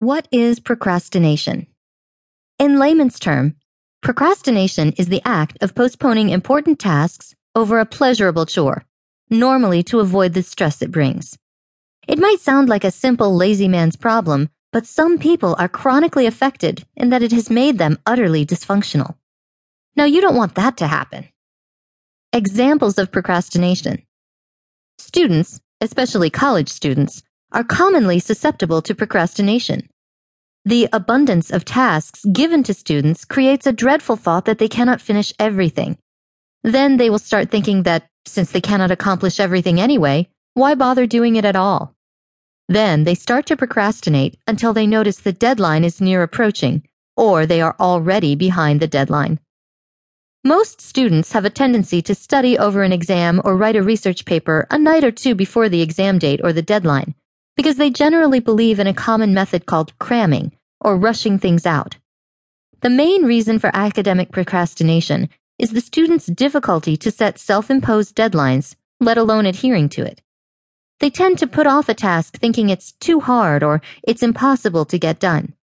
What is procrastination? In layman's term, procrastination is the act of postponing important tasks over a pleasurable chore, normally to avoid the stress it brings. It might sound like a simple lazy man's problem, but some people are chronically affected in that it has made them utterly dysfunctional. Now, you don't want that to happen. Examples of procrastination. Students, especially college students, are commonly susceptible to procrastination. The abundance of tasks given to students creates a dreadful thought that they cannot finish everything. Then they will start thinking that since they cannot accomplish everything anyway, why bother doing it at all? Then they start to procrastinate until they notice the deadline is near approaching, or they are already behind the deadline. Most students have a tendency to study over an exam or write a research paper a night or two before the exam date or the deadline because they generally believe in a common method called cramming, or rushing things out. The main reason for academic procrastination is the student's difficulty to set self imposed deadlines, let alone adhering to it. They tend to put off a task thinking it's too hard or it's impossible to get done.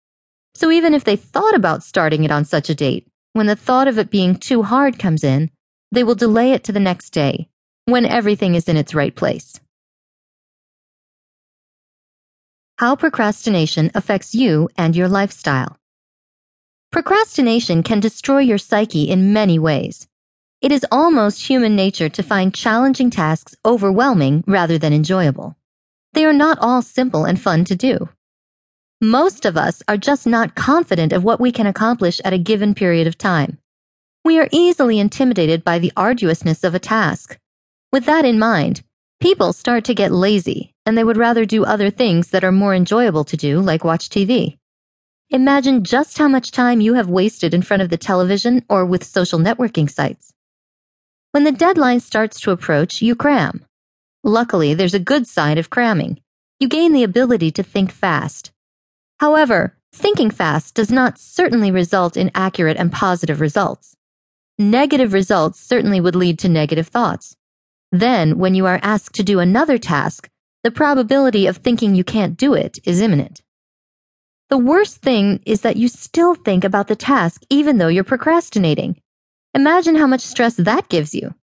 So even if they thought about starting it on such a date, when the thought of it being too hard comes in, they will delay it to the next day, when everything is in its right place. How procrastination affects you and your lifestyle. Procrastination can destroy your psyche in many ways. It is almost human nature to find challenging tasks overwhelming rather than enjoyable. They are not all simple and fun to do. Most of us are just not confident of what we can accomplish at a given period of time. We are easily intimidated by the arduousness of a task. With that in mind, people start to get lazy and they would rather do other things that are more enjoyable to do, like watch TV. Imagine just how much time you have wasted in front of the television or with social networking sites. When the deadline starts to approach, you cram. Luckily, there's a good side of cramming. You gain the ability to think fast. However, thinking fast does not certainly result in accurate and positive results. Negative results certainly would lead to negative thoughts. Then, when you are asked to do another task, the probability of thinking you can't do it is imminent. The worst thing is that you still think about the task even though you're procrastinating. Imagine how much stress that gives you.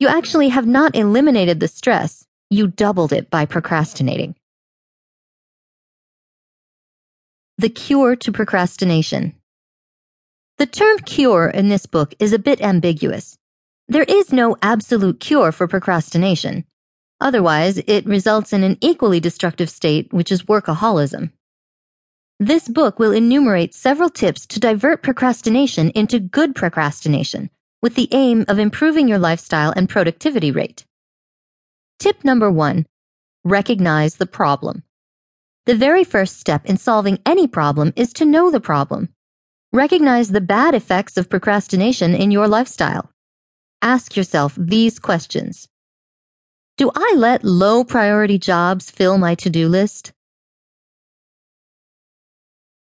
You actually have not eliminated the stress, you doubled it by procrastinating. The cure to procrastination. The term cure in this book is a bit ambiguous. There is no absolute cure for procrastination. Otherwise, it results in an equally destructive state, which is workaholism. This book will enumerate several tips to divert procrastination into good procrastination, with the aim of improving your lifestyle and productivity rate. Tip number one recognize the problem. The very first step in solving any problem is to know the problem. Recognize the bad effects of procrastination in your lifestyle. Ask yourself these questions do I let low priority jobs fill my to do list?